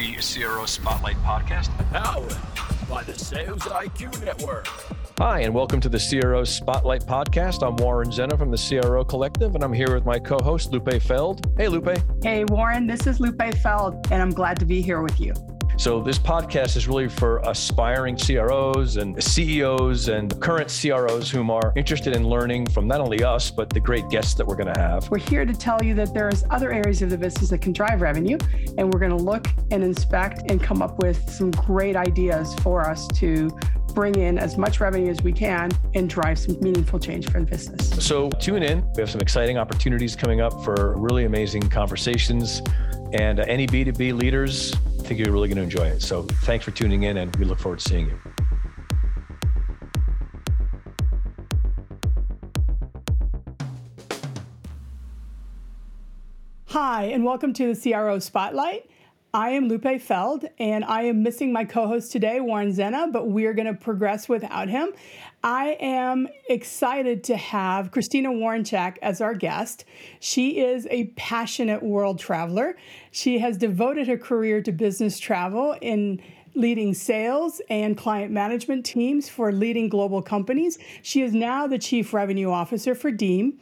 the CRO Spotlight podcast. Powered by the Sales IQ Network. Hi, and welcome to the CRO Spotlight Podcast. I'm Warren Zena from the CRO Collective, and I'm here with my co host, Lupe Feld. Hey, Lupe. Hey, Warren, this is Lupe Feld, and I'm glad to be here with you. So, this podcast is really for aspiring CROs and CEOs and current CROs whom are interested in learning from not only us, but the great guests that we're going to have. We're here to tell you that there's other areas of the business that can drive revenue, and we're going to look and inspect and come up with some great ideas for us to bring in as much revenue as we can and drive some meaningful change for the business. So, tune in. We have some exciting opportunities coming up for really amazing conversations. And any B2B leaders, think you're really going to enjoy it. So thanks for tuning in, and we look forward to seeing you. Hi, and welcome to the CRO Spotlight. I am Lupe Feld, and I am missing my co host today, Warren Zena, but we're going to progress without him. I am excited to have Christina Woronchak as our guest. She is a passionate world traveler. She has devoted her career to business travel in leading sales and client management teams for leading global companies. She is now the Chief Revenue Officer for Deem.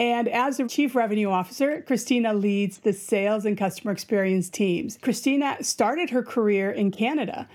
And as the Chief Revenue Officer, Christina leads the sales and customer experience teams. Christina started her career in Canada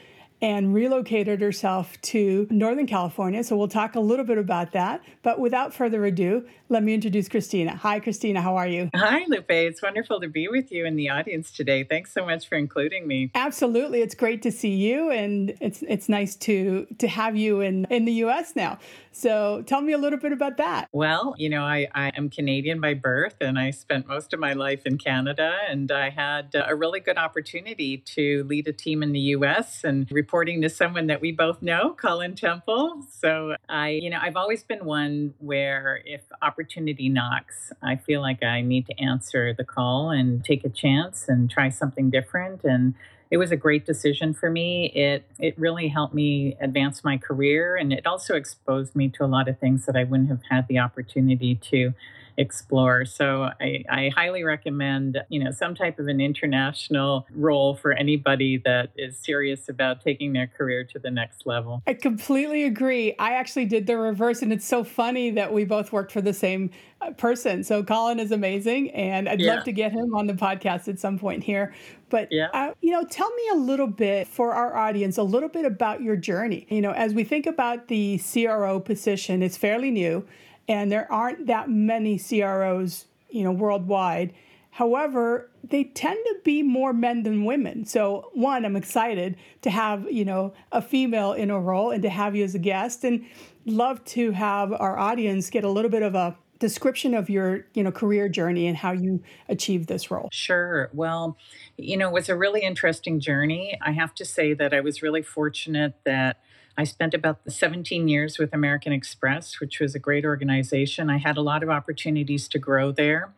and relocated herself to Northern California. So we'll talk a little bit about that. But without further ado, let me introduce Christina. Hi, Christina. How are you? Hi, Lupe. It's wonderful to be with you in the audience today. Thanks so much for including me. Absolutely. It's great to see you and it's it's nice to to have you in in the US now. So tell me a little bit about that. Well, you know, I, I am Canadian by birth and I spent most of my life in Canada and I had a really good opportunity to lead a team in the US and reporting to someone that we both know, Colin Temple. So I, you know, I've always been one where if opportunity knocks, I feel like I need to answer the call and take a chance and try something different. And it was a great decision for me. It it really helped me advance my career and it also exposed me to a lot of things that I wouldn't have had the opportunity to explore. So I, I, highly recommend, you know, some type of an international role for anybody that is serious about taking their career to the next level. I completely agree. I actually did the reverse, and it's so funny that we both worked for the same uh, person. So Colin is amazing, and I'd yeah. love to get him on the podcast at some point here. But yeah. uh, you know, tell me a little bit for our audience, a little bit about your journey. You know, as we think about the CRO position, it's fairly new and there aren't that many CROs, you know, worldwide. However, they tend to be more men than women. So, one, I'm excited to have, you know, a female in a role and to have you as a guest and love to have our audience get a little bit of a description of your, you know, career journey and how you achieved this role. Sure. Well, you know, it was a really interesting journey. I have to say that I was really fortunate that I spent about 17 years with American Express, which was a great organization. I had a lot of opportunities to grow there.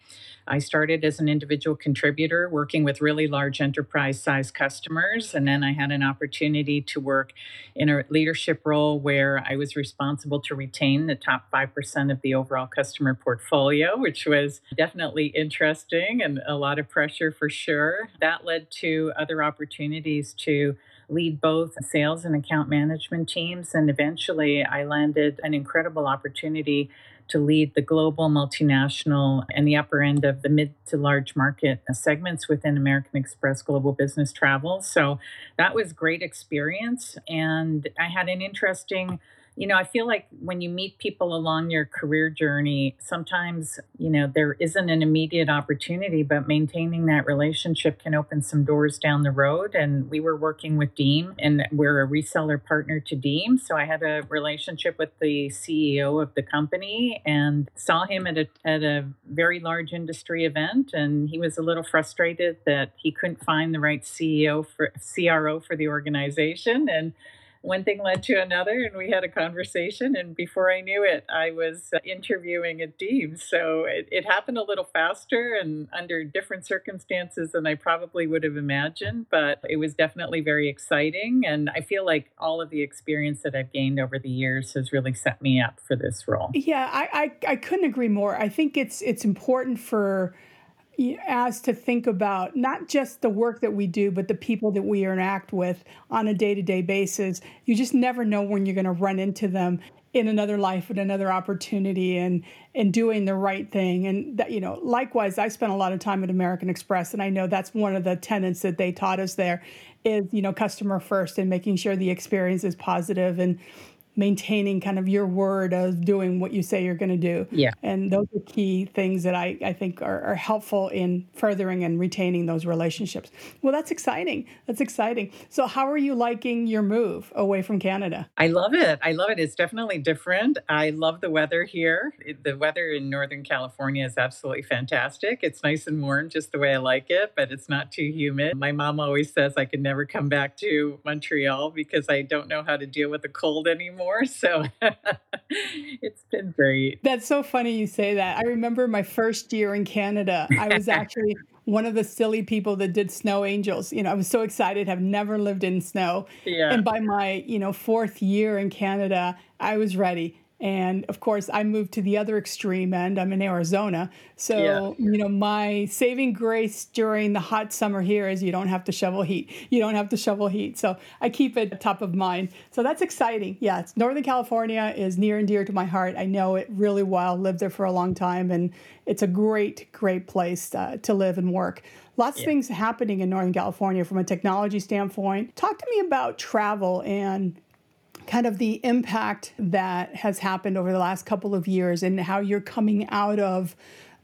I started as an individual contributor working with really large enterprise size customers. And then I had an opportunity to work in a leadership role where I was responsible to retain the top 5% of the overall customer portfolio, which was definitely interesting and a lot of pressure for sure. That led to other opportunities to lead both sales and account management teams. And eventually, I landed an incredible opportunity to lead the global multinational and the upper end of the mid to large market segments within American Express Global Business Travel. So that was great experience. And I had an interesting you know, I feel like when you meet people along your career journey, sometimes, you know, there isn't an immediate opportunity, but maintaining that relationship can open some doors down the road. And we were working with Deem, and we're a reseller partner to Deem. So I had a relationship with the CEO of the company and saw him at a, at a very large industry event. And he was a little frustrated that he couldn't find the right CEO for CRO for the organization. And one thing led to another and we had a conversation and before i knew it i was uh, interviewing at deem so it, it, happened a little faster and under different circumstances than i probably would have imagined but it was definitely very exciting and i feel like all of the experience that i've gained over the years has really set me up for this role. Yeah i i, I couldn't agree more. I think it's it's important for as to think about not just the work that we do, but the people that we interact with on a day to day basis. You just never know when you're going to run into them in another life in another opportunity and and doing the right thing and that you know likewise i spent a lot of time at american express and i know that's one of the tenets that they taught us there is you know customer first and making sure the experience is positive and maintaining kind of your word of doing what you say you're going to do. Yeah. And those are key things that I, I think are, are helpful in furthering and retaining those relationships. Well, that's exciting. That's exciting. So, how are you liking your move away from Canada? I love it. I love it. It's definitely different. I love the weather here. The weather in Northern California is absolutely fantastic. It's nice and warm, just the way I like it, but it's not too humid. My mom always says I could never come back to Montreal because I don't know how to deal with the cold anymore So it's been great. That's so funny you say that. I remember my first year in Canada. I was actually one of the silly people that did snow angels. You know, I was so excited, have never lived in snow. Yeah. And by my, you know, fourth year in Canada, I was ready. And of course, I moved to the other extreme end. I'm in Arizona. So, yeah. you know, my saving grace during the hot summer here is you don't have to shovel heat. You don't have to shovel heat. So I keep it top of mind. So that's exciting. Yeah, it's Northern California is near and dear to my heart. I know it really well, lived there for a long time, and it's a great, great place uh, to live and work. Lots yeah. of things happening in Northern California from a technology standpoint. Talk to me about travel and kind of the impact that has happened over the last couple of years and how you're coming out of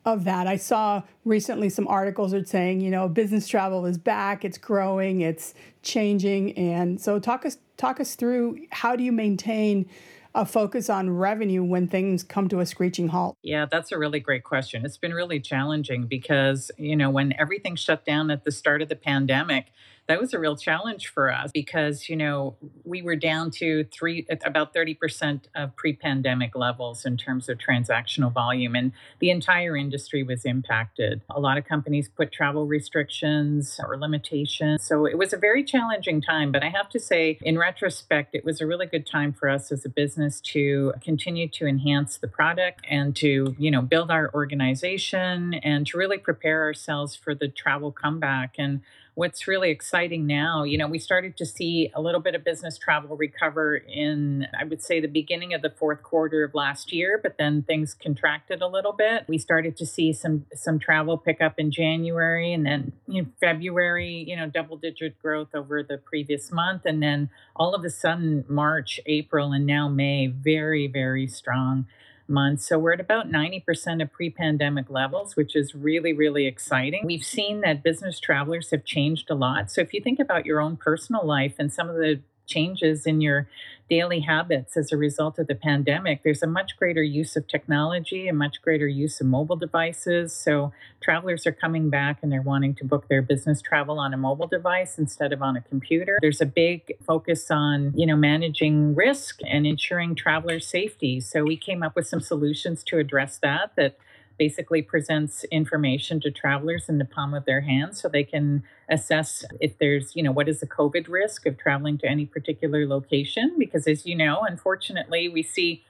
of that. I saw recently some articles are saying, you know, business travel is back, it's growing, it's changing. And so talk us talk us through how do you maintain a focus on revenue when things come to a screeching halt? Yeah, that's a really great question. It's been really challenging because, you know, when everything shut down at the start of the pandemic, that was a real challenge for us because you know we were down to three about 30% of pre-pandemic levels in terms of transactional volume and the entire industry was impacted. A lot of companies put travel restrictions or limitations so it was a very challenging time but i have to say in retrospect it was a really good time for us as a business to continue to enhance the product and to you know build our organization and to really prepare ourselves for the travel comeback and what's really exciting now, you know, we started to see a little bit of business travel recover in, I would say, the beginning of the fourth quarter of last year, but then things contracted a little bit. We started to see some some travel pick up in January, and then in February, you know, double digit growth over the previous month, and then all of a sudden March, April, and now May, very very strong months. So we're at about 90% of pre pandemic levels, which is really, really exciting. We've seen that business travelers have changed a lot. So if you think about your own personal life and some of the changes in your daily habits as a result of the pandemic, there's a much greater use of technology, a much greater use of mobile devices. So travelers are coming back and they're wanting to book their business travel on a mobile device instead of on a computer. There's a big focus on, you know, managing risk and ensuring traveler safety. So we came up with some solutions to address that that basically presents information to travelers in the palm of their hands so they can assess if there's, you know, what is the COVID risk of traveling to any particular location. Because as you know, unfortunately, we see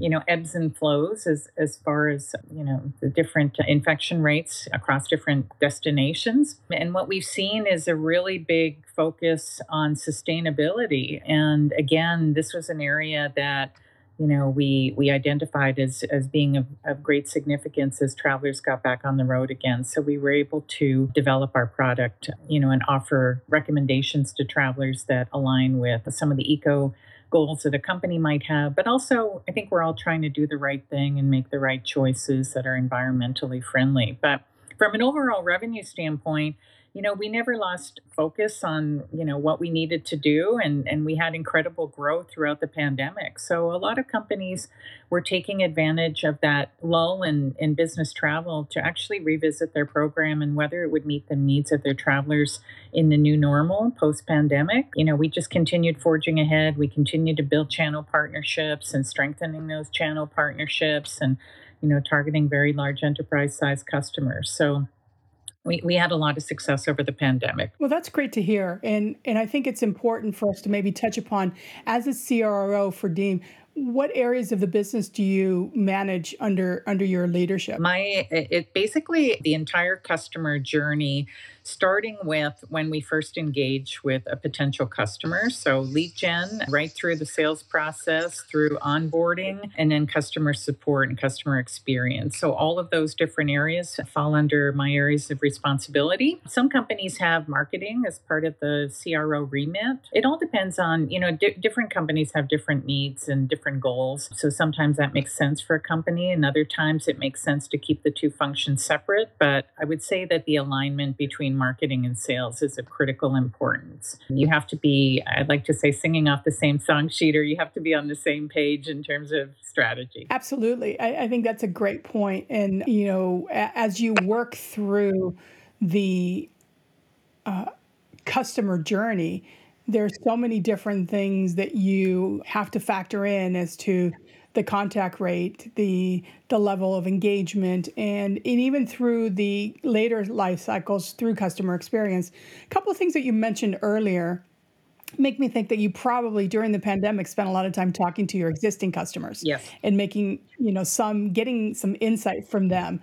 you know ebbs and flows as as far as you know the different infection rates across different destinations and what we've seen is a really big focus on sustainability and again this was an area that you know we we identified as as being of, of great significance as travelers got back on the road again. So we were able to develop our product you know and offer recommendations to travelers that align with some of the eco goals that a company might have. But also i think we're all trying to do the right thing and make the right choices that are environmentally friendly. But from an overall revenue standpoint you know, we never lost focus on, you know, what we needed to do and and we had incredible growth throughout the pandemic. So a lot of companies were taking advantage of that lull in, in business travel to actually revisit their program and whether it would meet the needs of their travelers in the new normal post pandemic. You know, we just continued forging ahead. We continued to build channel partnerships and strengthening those channel partnerships and, you know, targeting very large enterprise size customers. So we, we had a lot of success over the pandemic. Well, that's great to hear. And, and I think it's important for us to maybe touch upon as a CRO for Deem, what areas of the business do you manage under under your leadership? My it basically the entire customer journey starting with when we first engage with a potential customer. So, lead gen, right through the sales process, through onboarding, and then customer support and customer experience. So, all of those different areas fall under my areas of responsibility. Some companies have marketing as part of the CRO remit. It all depends on, you know, di- different companies have different needs and different goals. So, sometimes that makes sense for a company, and other times it makes sense to keep the two functions separate. But I would say that the alignment between marketing and sales is of critical importance. You have to be, I'd like to say, singing off the same song sheet, or you have to be on the same page in terms of strategy. Absolutely. I, I think that's a great point. And, you know, as you work through the uh, customer journey, there's so many different things that you have to factor in as to the contact rate, the the level of engagement, and, and even through the later life cycles through customer experience. A couple of things that you mentioned earlier make me think that you probably during the pandemic spent a lot of time talking to your existing customers yes. and making you know some getting some insight from them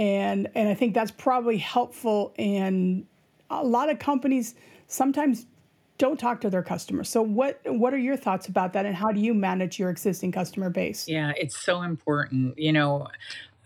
and and i think that's probably helpful and a lot of companies sometimes don't talk to their customers. So what what are your thoughts about that and how do you manage your existing customer base? Yeah, it's so important. You know,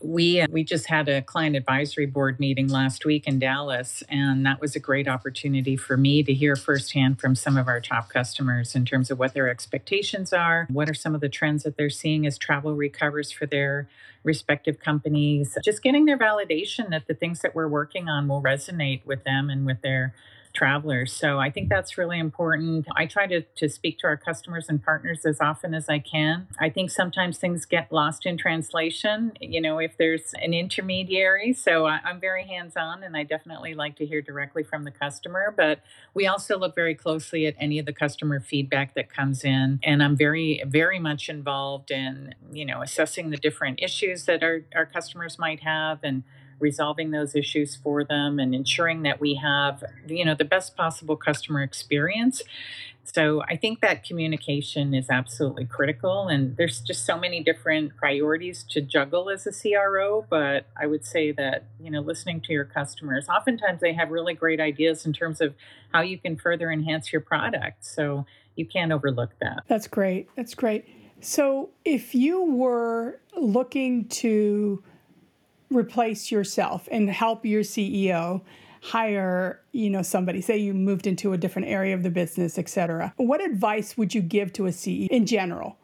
we uh, we just had a client advisory board meeting last week in Dallas and that was a great opportunity for me to hear firsthand from some of our top customers in terms of what their expectations are, what are some of the trends that they're seeing as travel recovers for their respective companies, just getting their validation that the things that we're working on will resonate with them and with their travelers. So I think that's really important. I try to, to speak to our customers and partners as often as I can. I think sometimes things get lost in translation, you know, if there's an intermediary. So I, I'm very hands on and I definitely like to hear directly from the customer. But we also look very closely at any of the customer feedback that comes in. And I'm very, very much involved in, you know, assessing the different issues that our, our customers might have and resolving those issues for them and ensuring that we have you know the best possible customer experience. So i think that communication is absolutely critical and there's just so many different priorities to juggle as a cro but i would say that you know listening to your customers oftentimes they have really great ideas in terms of how you can further enhance your product so you can't overlook that. That's great. That's great. So if you were looking to replace yourself and help your CEO hire you know somebody. Say you moved into a different area of the business etc what advice would you give to a ceo in general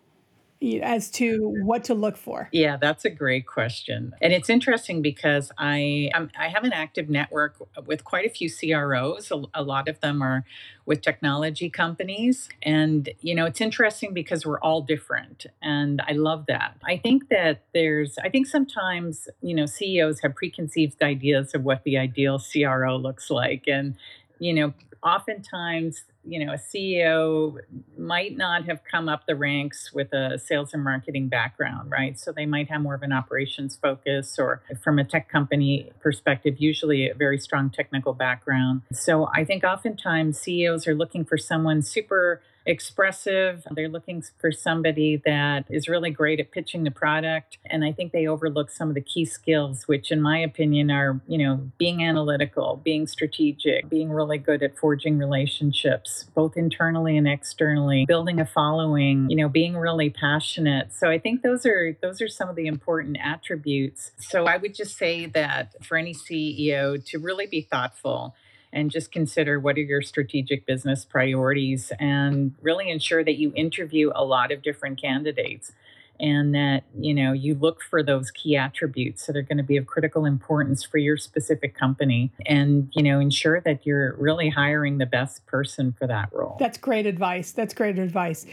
as to what to look for? Yeah, that's a great question. And it's interesting because I I'm, i have an active network with quite a few CROs. A, a, lot of them are with technology companies. And, you know, it's interesting because we're all different. And I love that. I think that there's, I think sometimes, you know, CEOs have preconceived ideas of what the ideal CRO looks like. And, you know, oftentimes you know, a CEO might not have come up the ranks with a sales and marketing background, right? So they might have more of an operations focus or from a tech company perspective, usually a very strong technical background. So I think oftentimes CEOs are looking for someone super expressive. They're looking for somebody that is really great at pitching the product. And I think they overlook some of the key skills, which, in my opinion, are, you know, being analytical, being strategic, being really good at forging relationships, both internally and externally, building a following, you know, being really passionate. So I think those are those are some of the important attributes. So I would just say that for any CEO to really be thoughtful and just consider what are your strategic business priorities and really ensure that you interview a lot of different candidates and that you know you look for those key attributes that are going to be of critical importance for your specific company and you know ensure that you're really hiring the best person for that role. That's great advice. That's great advice.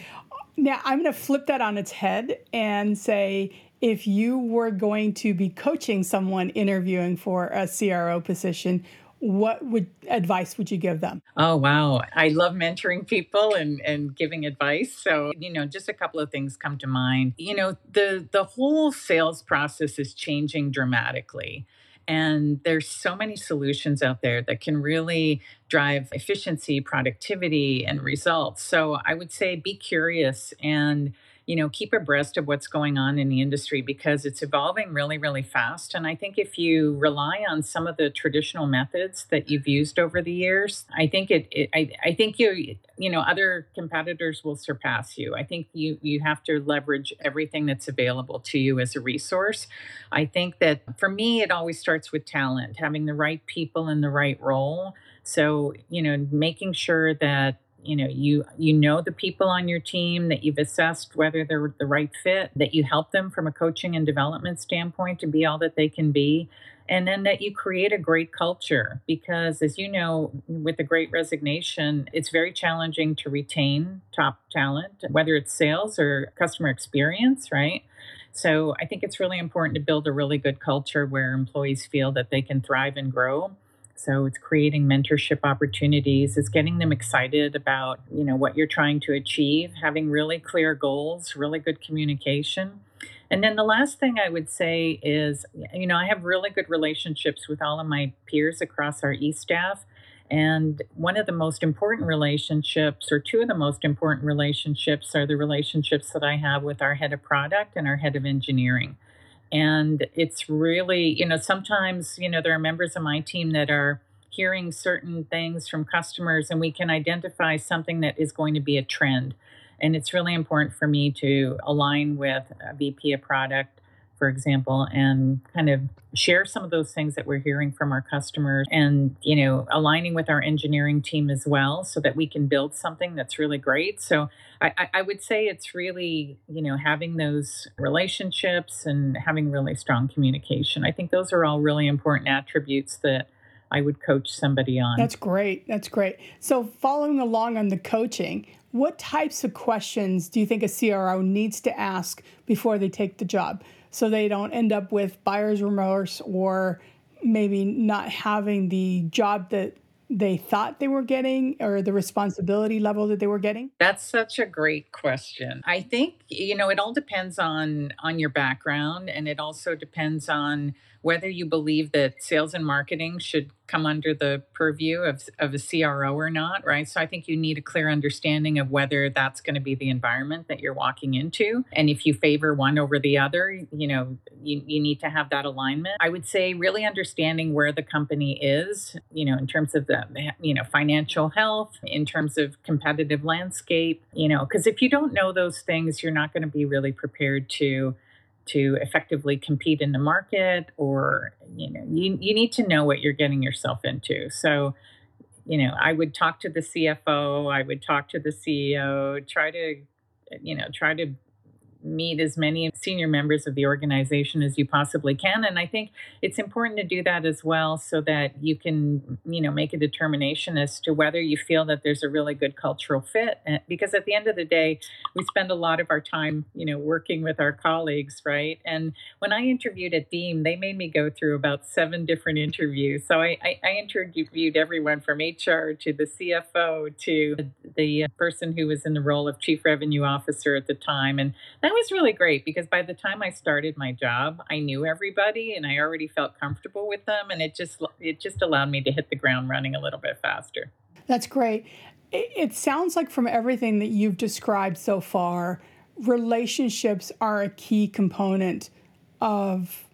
Now i'm going to flip that on its head and say if you were going to be coaching someone interviewing for a CRO position, what would advice would you give them? Oh wow. I love mentoring people and and giving advice. So you know just a couple of things come to mind. You know the the whole sales process is changing dramatically and there's so many solutions out there that can really drive efficiency productivity and results. So i would say be curious and you know, keep abreast of what's going on in the industry because it's evolving really, really fast. And I think if you rely on some of the traditional methods that you've used over the years, I think it, it I, I think you, you know, other competitors will surpass you. I think you, you have to leverage everything that's available to you as a resource. I think that for me, it always starts with talent, having the right people in the right role. So, you know, making sure that you know you you know the people on your team that you've assessed whether they're the right fit that you help them from a coaching and development standpoint to be all that they can be and then that you create a great culture. Because as you know with the great resignation it's very challenging to retain top talent whether it's sales or customer experience right? So i think it's really important to build a really good culture where employees feel that they can thrive and grow so it's creating mentorship opportunities. It's getting them excited about, you know, what you're trying to achieve, having really clear goals, really good communication. And then the last thing I would say is, you know, I have really good relationships with all of my peers across our e staff. And one of the most important relationships, or two of the most important relationships, are the relationships that I have with our head of product and our head of engineering. And it's really, you know, sometimes, you know, there are members of my team that are hearing certain things from customers and we can identify something that is going to be a trend. And it's really important for me to align with uh, a VP of product for example, and kind of share some of those things that we're hearing from our customers and, you know, aligning with our engineering team as well so that we can build something that's really great. So I, I would say it's really, you know, having those relationships and having really strong communication. I think those are all really important attributes that I would coach somebody on. That's great. That's great. So, following along on the coaching, what types of questions do you think a CRO needs to ask before they take the job? So they don't end up with buyer's remorse or maybe not having the job that they thought they were getting or the responsibility level that they were getting? That's such a great question. I think you know it all depends on on your background and it also depends on whether you believe that sales and marketing should come under the purview of, of a CRO or not, right? So I think you need a clear understanding of whether that's going to be the environment that you're walking into. And if you favor one over the other, you know, you, you need to have that alignment. I would say really understanding where the company is, you know, in terms of the, you know, financial health, in terms of competitive landscape, you know, because if you don't know those things, you're not going to be really prepared to to effectively compete in the market or you know you, you need to know what you're getting yourself into. So you know i would talk to the cfo i would talk to the ceo try to you know try to meet as many senior members of the organization as you possibly can and i think it's important to do that as well so that you can you know make a determination as to whether you feel that there's a really good cultural fit eh, because at the end of the day we spend a lot of our time you know working with our colleagues right? And when i interviewed at Deem they made me go through about seven different interviews. So i i, I interviewed everyone from hr to the cfo to the person who was in the role of chief revenue officer at the time and that that was really great because by the time I started my job, I knew everybody and I already felt comfortable with them, and it just it just allowed me to hit the ground running a little bit faster. That's great. It sounds like from everything that you've described so far, relationships are a key component of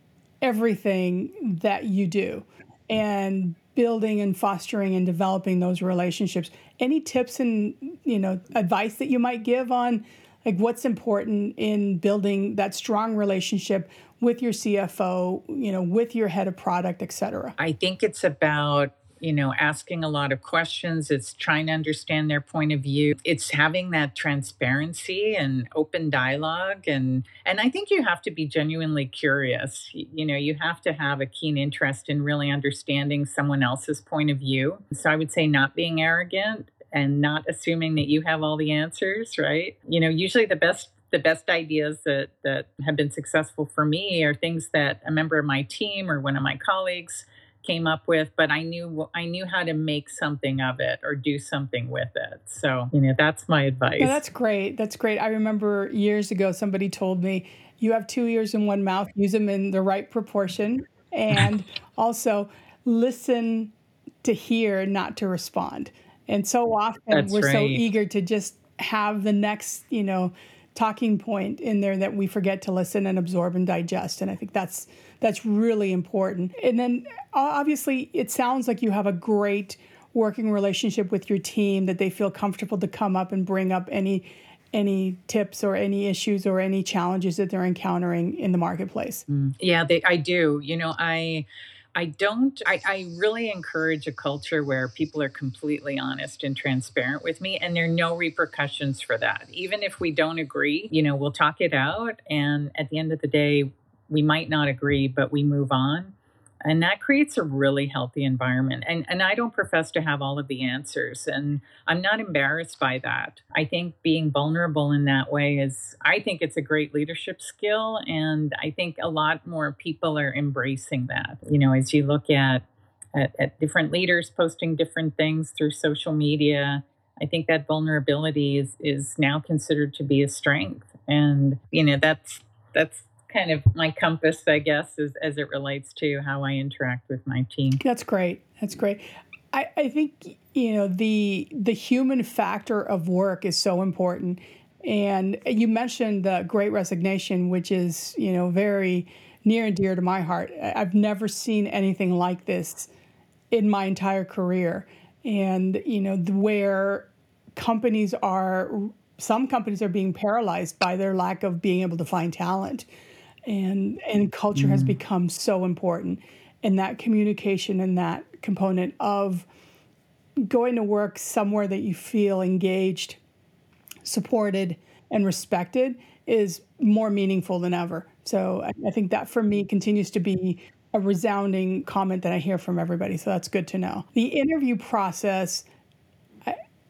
everything that you do, and building and fostering and developing those relationships. Any tips and you know advice that you might give on like what's important in building that strong relationship with your CFO, you know, with your head of product, et cetera? I think it's about you know asking a lot of questions. It's trying to understand their point of view. It's having that transparency and open dialogue. And and i think you have to be genuinely curious. You know you have to have a keen interest in really understanding someone else's point of view. So i would say not being arrogant and not assuming that you have all the answers, right? You know, usually the best the best ideas that that have been successful for me are things that a member of my team or one of my colleagues came up with but i knew i knew how to make something of it or do something with it. So you know that's my advice. Yeah, that's great. That's great. I remember years ago somebody told me you have two ears and one mouth. Use them in the right proportion and also listen to hear not to respond and so often That's we're right. so eager to just have the next, you know, talking point in there that we forget to listen and absorb and digest and i think that's that's really important and then obviously it sounds like you have a great working relationship with your team that they feel comfortable to come up and bring up any any tips or any issues or any challenges that they're encountering in the marketplace mm. Yeah, they, I do. You know, I I don't I, I really encourage a culture where people are completely honest and transparent with me and there are no repercussions for that. Even if we don't agree, you know, we'll talk it out and at the end of the day we might not agree, but we move on and that creates a really healthy environment and and i don't profess to have all of the answers and i'm not embarrassed by that. I think being vulnerable in that way is i think it's a great leadership skill and i think a lot more people are embracing that. You know as you look at at, at different leaders posting different things through social media i think that vulnerability is is now considered to be a strength and you know that's that's kind of my compass, I guess, as, as it relates to how I interact with my team. That's great. That's great. I, I think you know the the human factor of work is so important. And you mentioned the Great Resignation, which is you know very near and dear to my heart. I've never seen anything like this in my entire career, and you know where companies are some companies are being paralyzed by their lack of being able to find talent and and culture mm. has become so important. And that communication and that component of going to work somewhere that you feel engaged supported and respected is more meaningful than ever. So I, I think that for me continues to be a resounding comment that i hear from everybody. So that's good to know. The interview process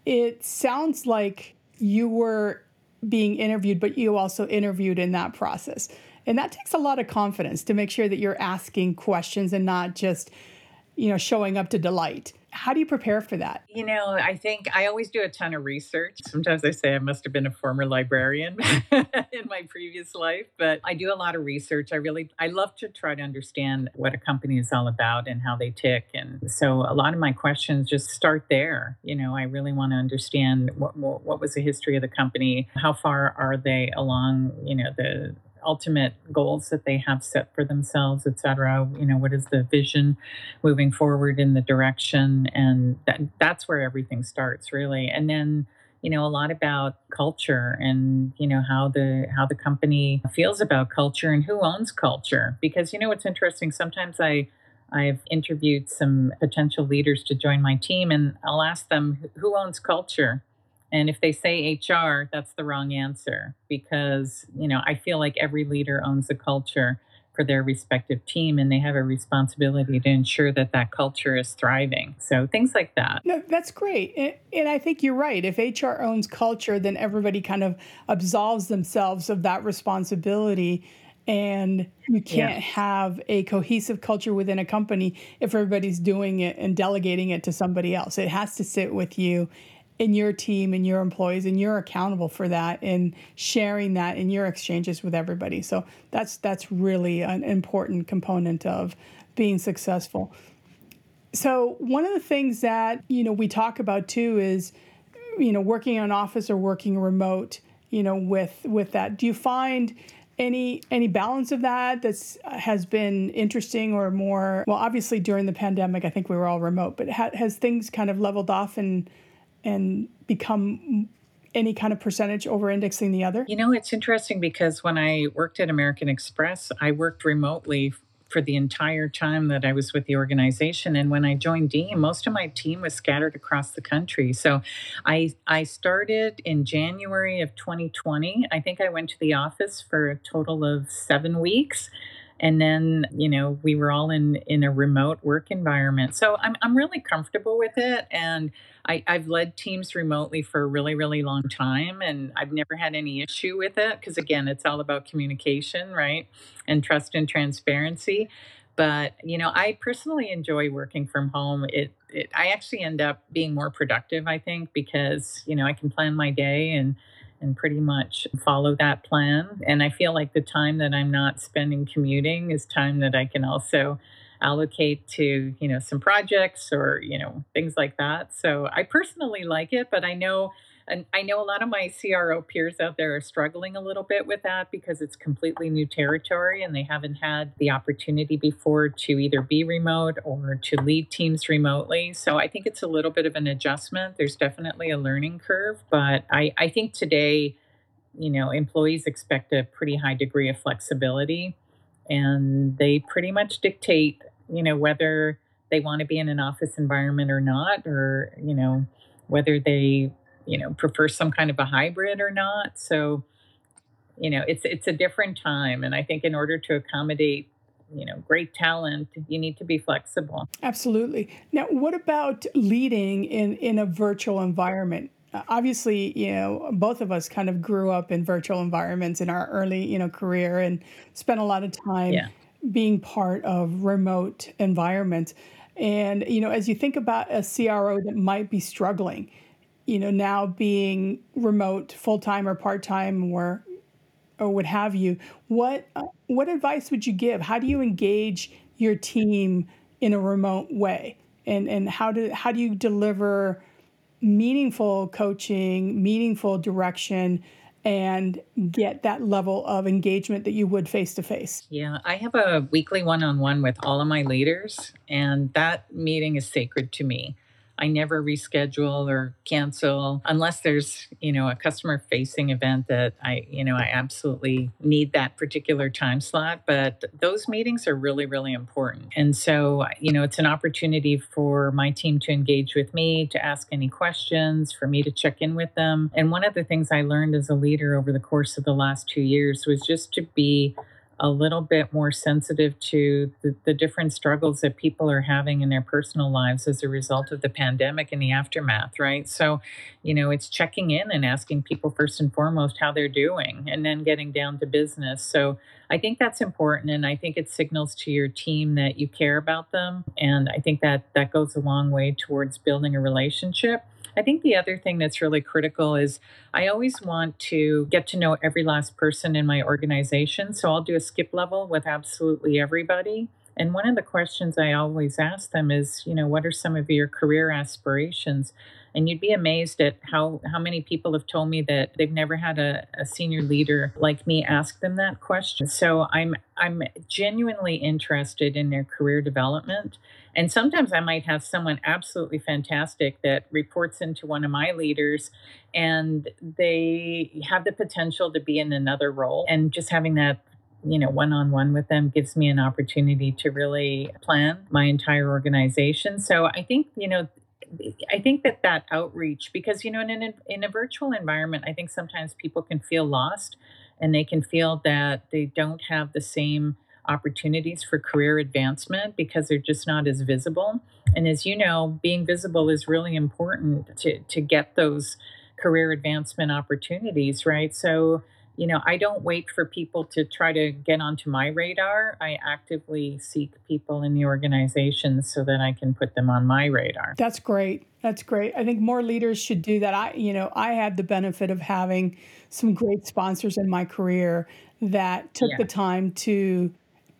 it sounds like you were being interviewed but you also interviewed in that process and that takes a lot of confidence to make sure that you're asking questions and not just, you know, showing up to delight. How do you prepare for that? You know, I think I always do a ton of research. Sometimes I say I must have been a former librarian in my previous life, but I do a lot of research. I really I love to try to understand what a company is all about and how they tick. And so a lot of my questions just start there. You know, I really want to understand what what was the history of the company, how far are they along, you know, the ultimate goals that they have set for themselves, et cetera. You know, what is the vision moving forward in the direction? And that, that's where everything starts, really. And then, you know, a lot about culture and, you know, how the how the company feels about culture and who owns culture. Because, you know, what's interesting, sometimes I I've interviewed some potential leaders to join my team, and I'll ask them who owns culture and if they say HR, that's the wrong answer because, you know, I feel like every leader owns a culture for their respective team and they have a responsibility to ensure that that culture is thriving. So things like that. No, that's great. And, and I think you're right. If HR owns culture, then everybody kind of absolves themselves of that responsibility. And you can't yeah. have a cohesive culture within a company if everybody's doing it and delegating it to somebody else. It has to sit with you in your team and your employees and you're accountable for that and sharing that in your exchanges with everybody. So that's that's really an important component of being successful. So one of the things that you know we talk about too is you know working in office or working remote you know with with that. Do you find any any balance of that that's uh, has been interesting or more? Well obviously during the pandemic i think we were all remote but ha- has things kind of leveled off and and become any kind of percentage over indexing the other? You know, it's interesting because when I worked at American Express, I worked remotely for the entire time that I was with the organization. And when I joined Deem, most of my team was scattered across the country. So I I started in January of 2020. I think I went to the office for a total of seven weeks and then you know we were all in in a remote work environment. So i'm, I'm really comfortable with it. And I, i've led teams remotely for a really really long time and i've never had any issue with it because again it's all about communication right and trust and transparency. But you know i personally enjoy working from home. It, it i actually end up being more productive i think because you know i can plan my day and and pretty much follow that plan. And I feel like the time that I'm not spending commuting is time that I can also allocate to, you know, some projects or, you know, things like that. So I personally like it, but I know and I know a lot of my CRO peers out there are struggling a little bit with that because it's completely new territory and they haven't had the opportunity before to either be remote or to lead teams remotely. So I think it's a little bit of an adjustment. There's definitely a learning curve, but I, I think today, you know, employees expect a pretty high degree of flexibility and they pretty much dictate, you know, whether they want to be in an office environment or not, or, you know, whether they, you know, prefer some kind of a hybrid or not. So, you know, it's it's a different time. And I think in order to accommodate you know great talent you need to be flexible absolutely now what about leading in in a virtual environment uh, obviously you know both of us kind of grew up in virtual environments in our early you know career and spent a lot of time yeah being part of remote environments and, you know, as you think about a CRO that might be struggling, you know, now being remote full time or part time or or what have you, what what advice would you give? How do you engage your team in a remote way? And and how do how do you deliver meaningful coaching, meaningful direction and get that level of engagement that you would face to face? Yeah, I have a weekly one on one with all of my leaders, and that meeting is sacred to me. I never reschedule or cancel unless there's, you know, a customer facing event that I, you know, I absolutely need that particular time slot. But those meetings are really, really important. And so, you know, it's an opportunity for my team to engage with me, to ask any questions, for me to check in with them. And one of the things I learned as a leader over the course of the last two years was just to be a little bit more sensitive to the, the, different struggles that people are having in their personal lives as a result of the pandemic and the aftermath, right? So, you know, it's checking in and asking people first and foremost how they're doing and then getting down to business. So, I think that's important and I think it signals to your team that you care about them and I think that that goes a long way towards building a relationship. I think the other thing that's really critical is I always want to get to know every last person in my organization. So I'll do a skip level with absolutely everybody. And one of the questions I always ask them is, you know, what are some of your career aspirations? And you'd be amazed at how, how many people have told me that they've never had a, a senior leader like me ask them that question. So I'm I'm genuinely interested in their career development. And sometimes I might have someone absolutely fantastic that reports into one of my leaders and they have the potential to be in another role. And just having that you know, one on one with them gives me an opportunity to really plan my entire organization. So I think, you know, I think that that outreach, because you know, in an, in a virtual environment, I think sometimes people can feel lost, and they can feel that they don't have the same opportunities for career advancement because they're just not as visible. And as you know, being visible is really important to to get those career advancement opportunities, right? So you know, I don't wait for people to try to get onto my radar. I actively seek people in the organization so that I can put them on my radar. That's great. That's great. I think more leaders should do that. I, you know, I had the benefit of having some great sponsors in my career that took yeah. the time to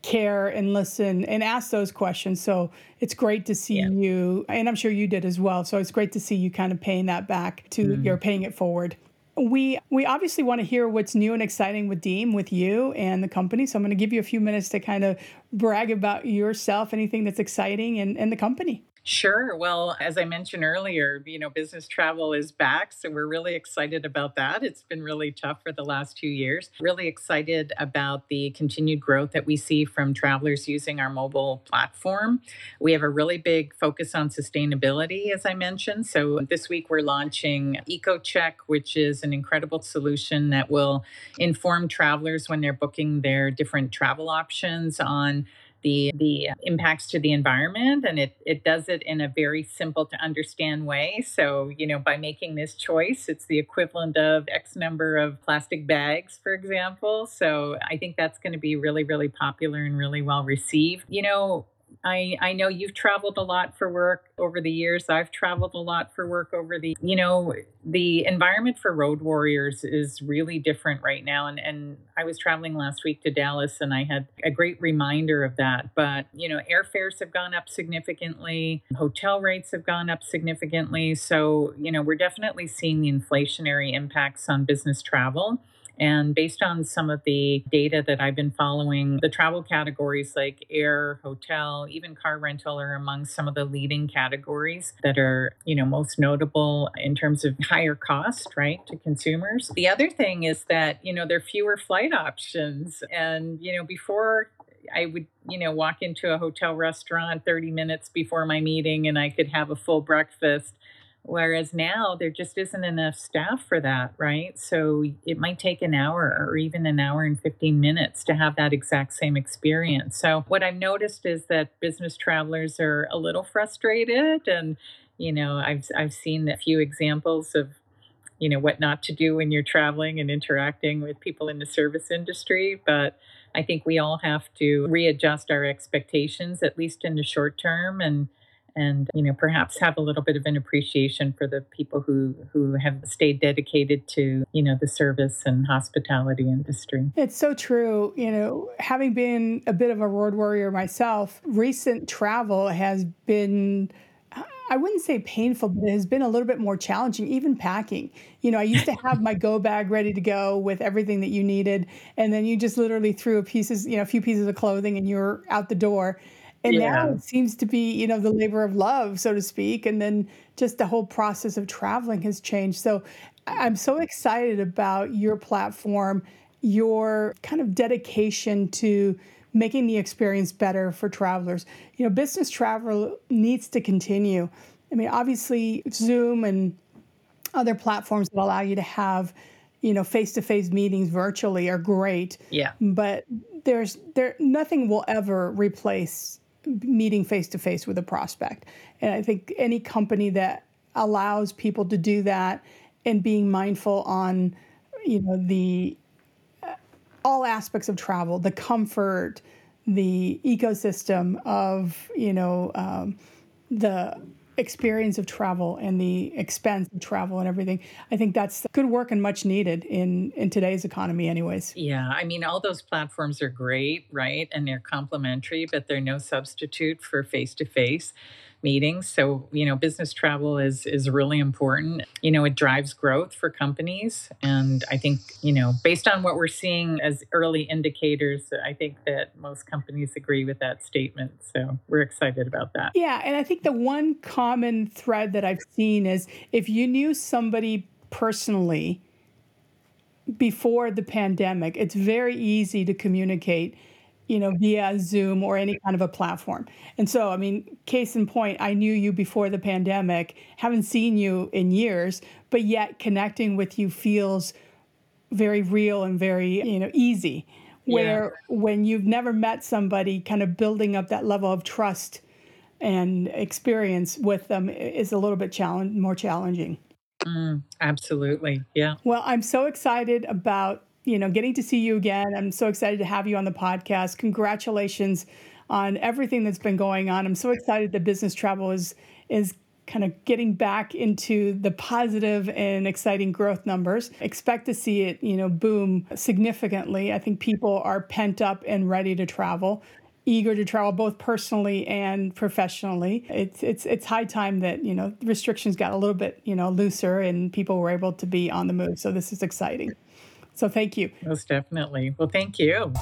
care and listen and ask those questions. So it's great to see yeah. you, and I'm sure you did as well. So it's great to see you kind of paying that back to mm-hmm. you're paying it forward we we obviously want to hear what's new and exciting with Deem, with you and the company. So I'm going to give you a few minutes to kind of brag about yourself, anything that's exciting and, and the company. Sure. Well, as I mentioned earlier, you know, business travel is back. So we're really excited about that. It's been really tough for the last two years. Really excited about the continued growth that we see from travelers using our mobile platform. We have a really big focus on sustainability, as I mentioned. So this week we're launching EcoCheck, which is an incredible solution that will inform travelers when they're booking their different travel options on the the impacts to the environment and it it does it in a very simple to understand way. So you know by making this choice it's the equivalent of x number of plastic bags for example. So i think that's going to be really really popular and really well received. You know I, I know you've traveled a lot for work over the years. I've traveled a lot for work over the, you know, the environment for road warriors is really different right now. And, and I was traveling last week to Dallas and I had a great reminder of that. But, you know, airfares have gone up significantly, hotel rates have gone up significantly. So, you know, we're definitely seeing the inflationary impacts on business travel. And based on some of the data that I've been following, the travel categories like air, hotel, even car rental are among some of the leading categories that are, you know, most notable in terms of higher cost, right, to consumers. The other thing is that, you know, there are fewer flight options. And, you know, before I would, you know, walk into a hotel restaurant 30 minutes before my meeting and I could have a full breakfast. Whereas now there just isn't enough staff for that, right? So it might take an hour or even an hour and 15 minutes to have that exact same experience. So what I've noticed is that business travelers are a little frustrated and you know, I've I've seen a few examples of you know what not to do when you're traveling and interacting with people in the service industry, but I think we all have to readjust our expectations at least in the short term and and you know perhaps have a little bit of an appreciation for the people who who have stayed dedicated to you know the service and hospitality industry it's so true you know having been a bit of a road warrior myself recent travel has been I wouldn't say painful, but it has been a little bit more challenging, even packing. You know, I used to have my go bag ready to go with everything that you needed. And then you just literally threw a pieces, you know, a few pieces of clothing and you're out the door. And yeah. now it seems to be, you know, the labor of love, so to speak. And then just the whole process of traveling has changed. So I'm so excited about your platform, your kind of dedication to making the experience better for travelers. You know, business travel needs to continue. I mean, obviously, Zoom and other platforms that allow you to have you know face-to-face meetings virtually are great yeah but there's there nothing will ever replace meeting face to face with a prospect. And I think any company that allows people to do that and being mindful on, you know, the uh, all aspects of travel, the comfort, the ecosystem of, you know, um, the experience of travel and the expense of travel and everything. I think that's good work and much needed in in today's economy anyways. Yeah, I mean all those platforms are great, right? And they're complementary, but they're no substitute for face-to-face meetings. So, you know, business travel is is really important. You know, it drives growth for companies and I think, you know, based on what we're seeing as early indicators, I think that most companies agree with that statement. So, we're excited about that. Yeah, and I think the one common thread that I've seen is if you knew somebody personally before the pandemic, it's very easy to communicate you know, via Zoom or any kind of a platform. And so, I mean, case in point, I knew you before the pandemic, haven't seen you in years, but yet connecting with you feels very real and very, you know, easy. Where yeah. when you've never met somebody, kind of building up that level of trust and experience with them is a little bit challenge more challenging. Mm, absolutely. Yeah. Well, I'm so excited about you know, getting to see you again. I'm so excited to have you on the podcast. Congratulations on everything that's been going on. I'm so excited that business travel is is kind of getting back into the positive and exciting growth numbers. Expect to see it, you know, boom significantly. I think people are pent up and ready to travel eager to travel both personally and professionally. It's it's it's high time that you know restrictions got a little bit you know looser and people were able to be on the move. So this is exciting. So thank you. Most definitely. Well, thank you.